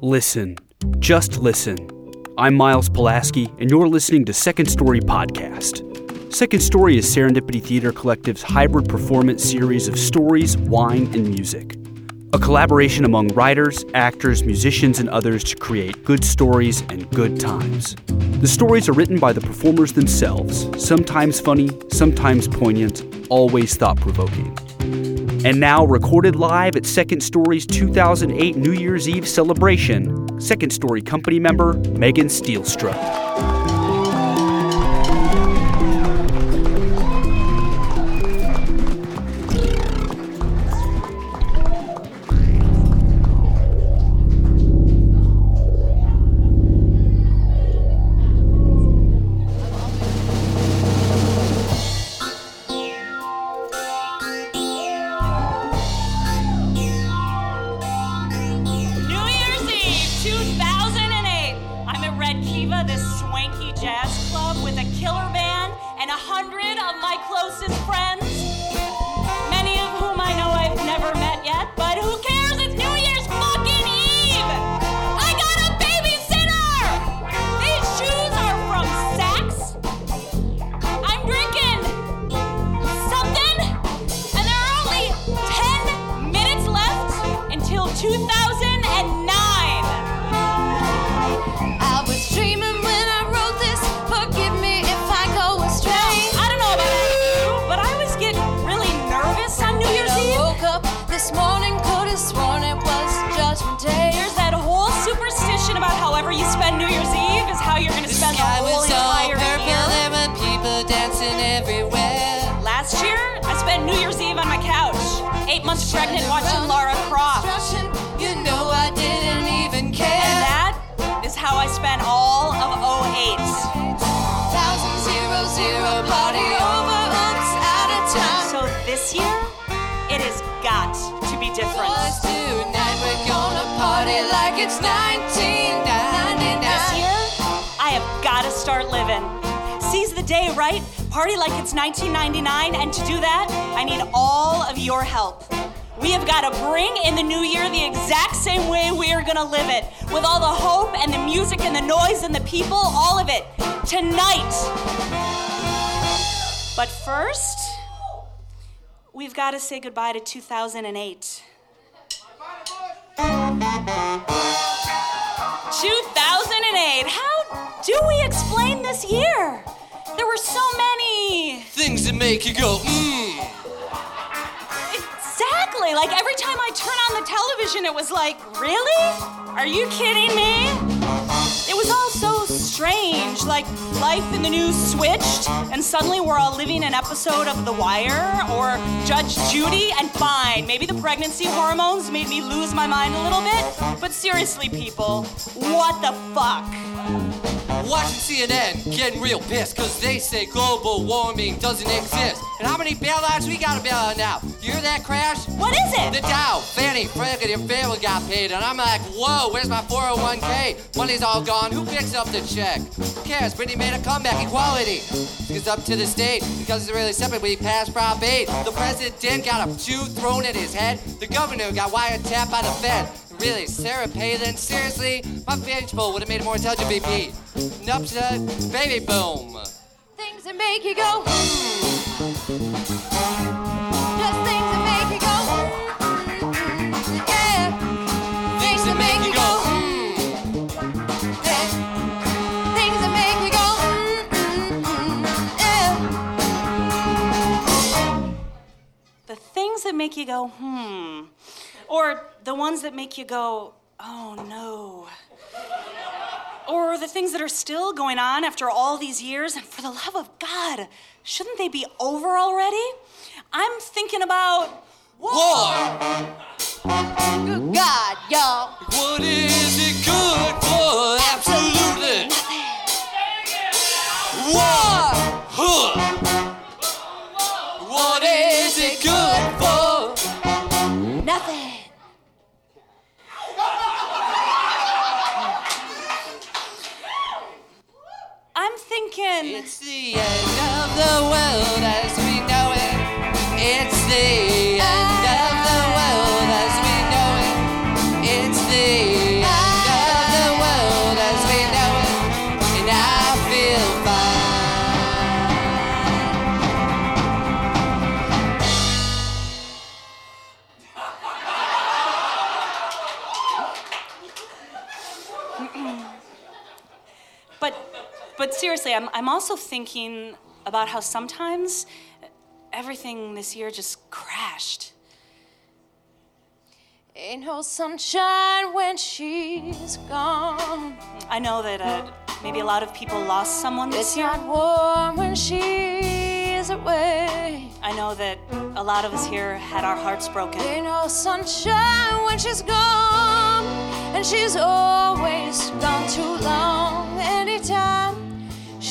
Listen. Just listen. I'm Miles Pulaski, and you're listening to Second Story Podcast. Second Story is Serendipity Theater Collective's hybrid performance series of stories, wine, and music. A collaboration among writers, actors, musicians, and others to create good stories and good times. The stories are written by the performers themselves, sometimes funny, sometimes poignant, always thought provoking. And now, recorded live at Second Story's 2008 New Year's Eve celebration, Second Story company member Megan Stielstra. How you're gonna spend the Sky was entire purple, there were people dancing everywhere. Last year, I spent New Year's Eve on my couch, eight months pregnant, watching have got to start living. Seize the day, right? Party like it's 1999, and to do that, I need all of your help. We have got to bring in the new year the exact same way we are gonna live it, with all the hope and the music and the noise and the people, all of it, tonight. But first, we've got to say goodbye to 2008. 2008. Do we explain this year? There were so many. Things that make you go, mmm. Exactly. Like every time I turn on the television, it was like, really? Are you kidding me? It was all so strange. Like life in the news switched, and suddenly we're all living an episode of The Wire or Judge Judy. And fine, maybe the pregnancy hormones made me lose my mind a little bit. But seriously, people, what the fuck? Watching CNN, getting real pissed, cause they say global warming doesn't exist. And how many bailouts we gotta bail out now? You hear that crash? What is it? The? Dow, Fannie, Frank, and your family got paid, and I'm like, whoa, where's my 401k? Money's all gone, who picks up the check? Who cares? Britney made a comeback, equality. It's up to the state, because it's really separate. we passed Prop 8. The president got a shoe thrown at his head, the governor got wiretapped by the Fed. Really, Sarah Palin, seriously? My vegetable would have made a more intelligent VP. Nup to baby boom. Things that make you go. Hmm. Just things that make you go. Hmm. Yeah. Things that make you go. Hmm. Things that make you go. The things that make you go, hmm. Or the ones that make you go, oh no. Or the things that are still going on after all these years, and for the love of God, shouldn't they be over already? I'm thinking about War! Good God, y'all. What is it good for? Absolutely. War! Huh. But seriously, I'm, I'm also thinking about how sometimes everything this year just crashed. Ain't no sunshine when she's gone. I know that uh, maybe a lot of people lost someone this It's year. not warm when she's away. I know that a lot of us here had our hearts broken. Ain't no sunshine when she's gone. And she's always gone too long.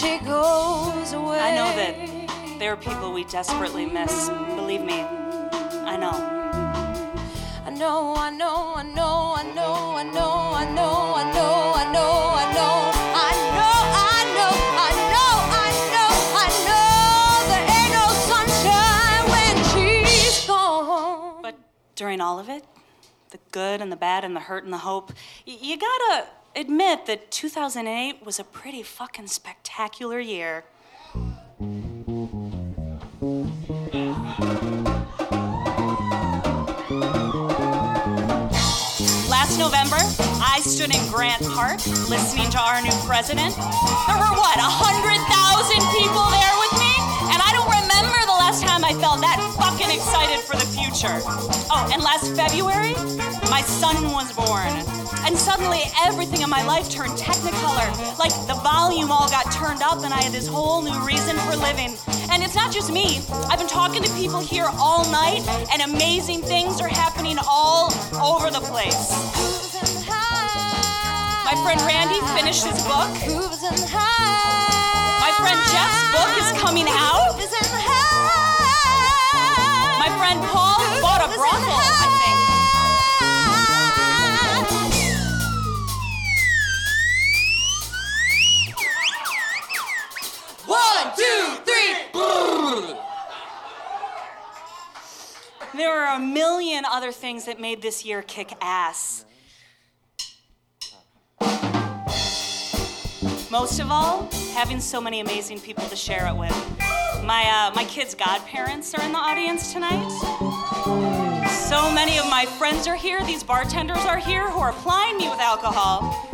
She goes away. I know that there are people we desperately miss. Believe me, I know. I know, I know, I know, I know, I know, I know, I know, I know, I know, I know, I know, I know, I know, there ain't no sunshine when she's gone. But during all of it, the good and the bad and the hurt and the hope, you gotta admit that 2008 was a pretty fucking spectacular year. Last November, I stood in Grant Park listening to our new president. There were what, 100,000 people there with me? And I don't remember the last time I felt that fucking excited for the future. Oh, and last February, my son was born. And suddenly everything in my life turned technicolor. Like the volume all got turned up and I had this whole new reason for living. And it's not just me. I've been talking to people here all night and amazing things are happening all over the place. My friend Randy finished his book. My friend Jeff's book is coming out. My friend Paul bought a brothel, There are a million other things that made this year kick ass. Most of all, having so many amazing people to share it with. My, uh, my kids' godparents are in the audience tonight. So many of my friends are here, these bartenders are here who are plying me with alcohol.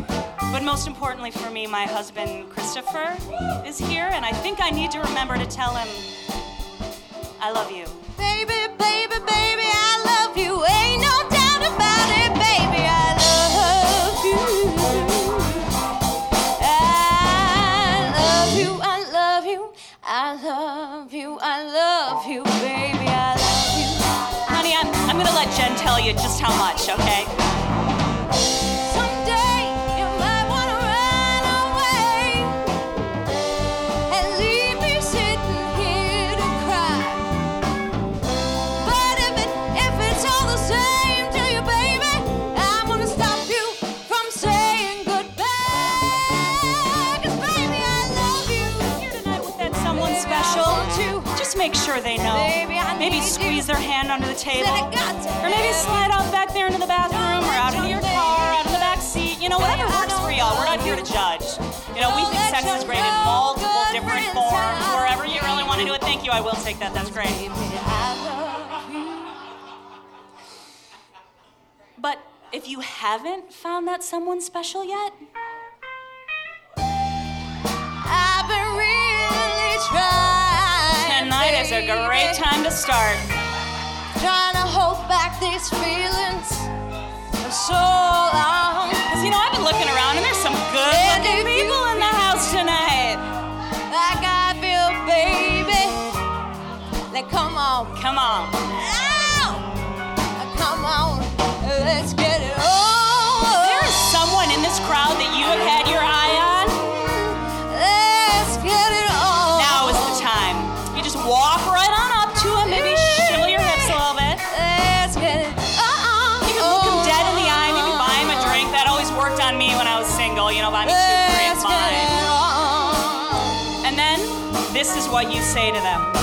But most importantly for me, my husband Christopher is here, and I think I need to remember to tell him I love you. Love you, I love you, baby, I love you. Honey, I'm, I'm gonna let Jen tell you just how much, okay? Maybe squeeze their hand under the table. Said I got to Or maybe slide out back there into the bathroom or out into your car, out in the back seat. You know, whatever works for y'all. We're not here to judge. You know, we think sex is great in multiple different forms. Wherever you really want to do it. Thank you. I will take that. That's great. Baby, I love you. But if you haven't found that someone special yet, a great time to start. Trying to hold back these feelings for so long. Because, you know, I've been looking around and there's some good looking people in the house tonight. Like I feel, baby. Like, come on. Come on. This is what you say to them.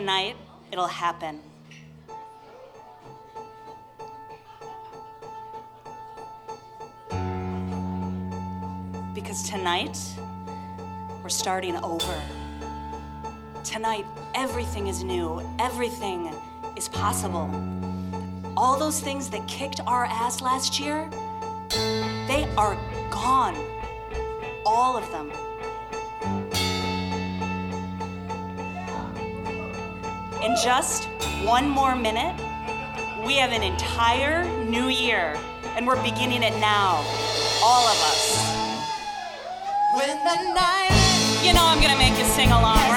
Tonight, it'll happen. Because tonight, we're starting over. Tonight, everything is new, everything is possible. All those things that kicked our ass last year, they are gone. All of them. In just one more minute, we have an entire new year, and we're beginning it now. All of us. When the night You know I'm gonna make you sing along,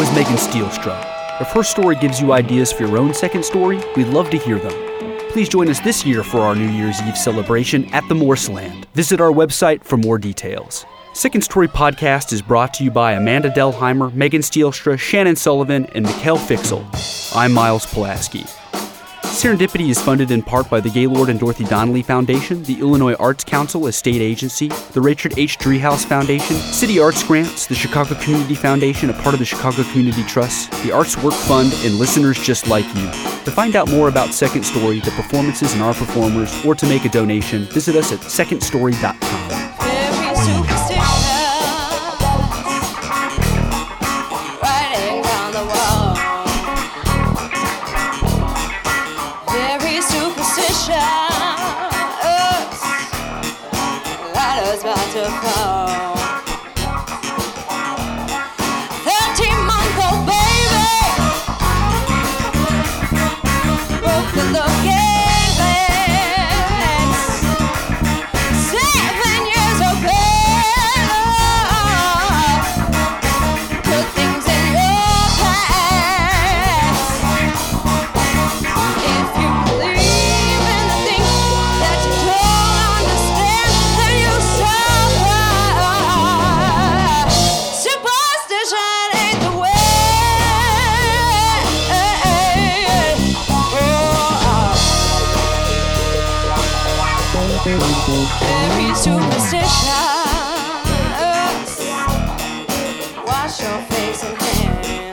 was Megan Stielstra. If her story gives you ideas for your own second story, we'd love to hear them. Please join us this year for our New Year's Eve celebration at the Morseland. Visit our website for more details. Second Story Podcast is brought to you by Amanda Delheimer, Megan Stielstra, Shannon Sullivan, and Mikkel Fixel. I'm Miles Pulaski. Serendipity is funded in part by the Gaylord and Dorothy Donnelly Foundation, the Illinois Arts Council, a state agency, the Richard H. Driehaus Foundation, City Arts Grants, the Chicago Community Foundation, a part of the Chicago Community Trust, the Arts Work Fund, and listeners just like you. To find out more about Second Story, the performances, and our performers, or to make a donation, visit us at secondstory.com. Every superstition. Wash your face and hands.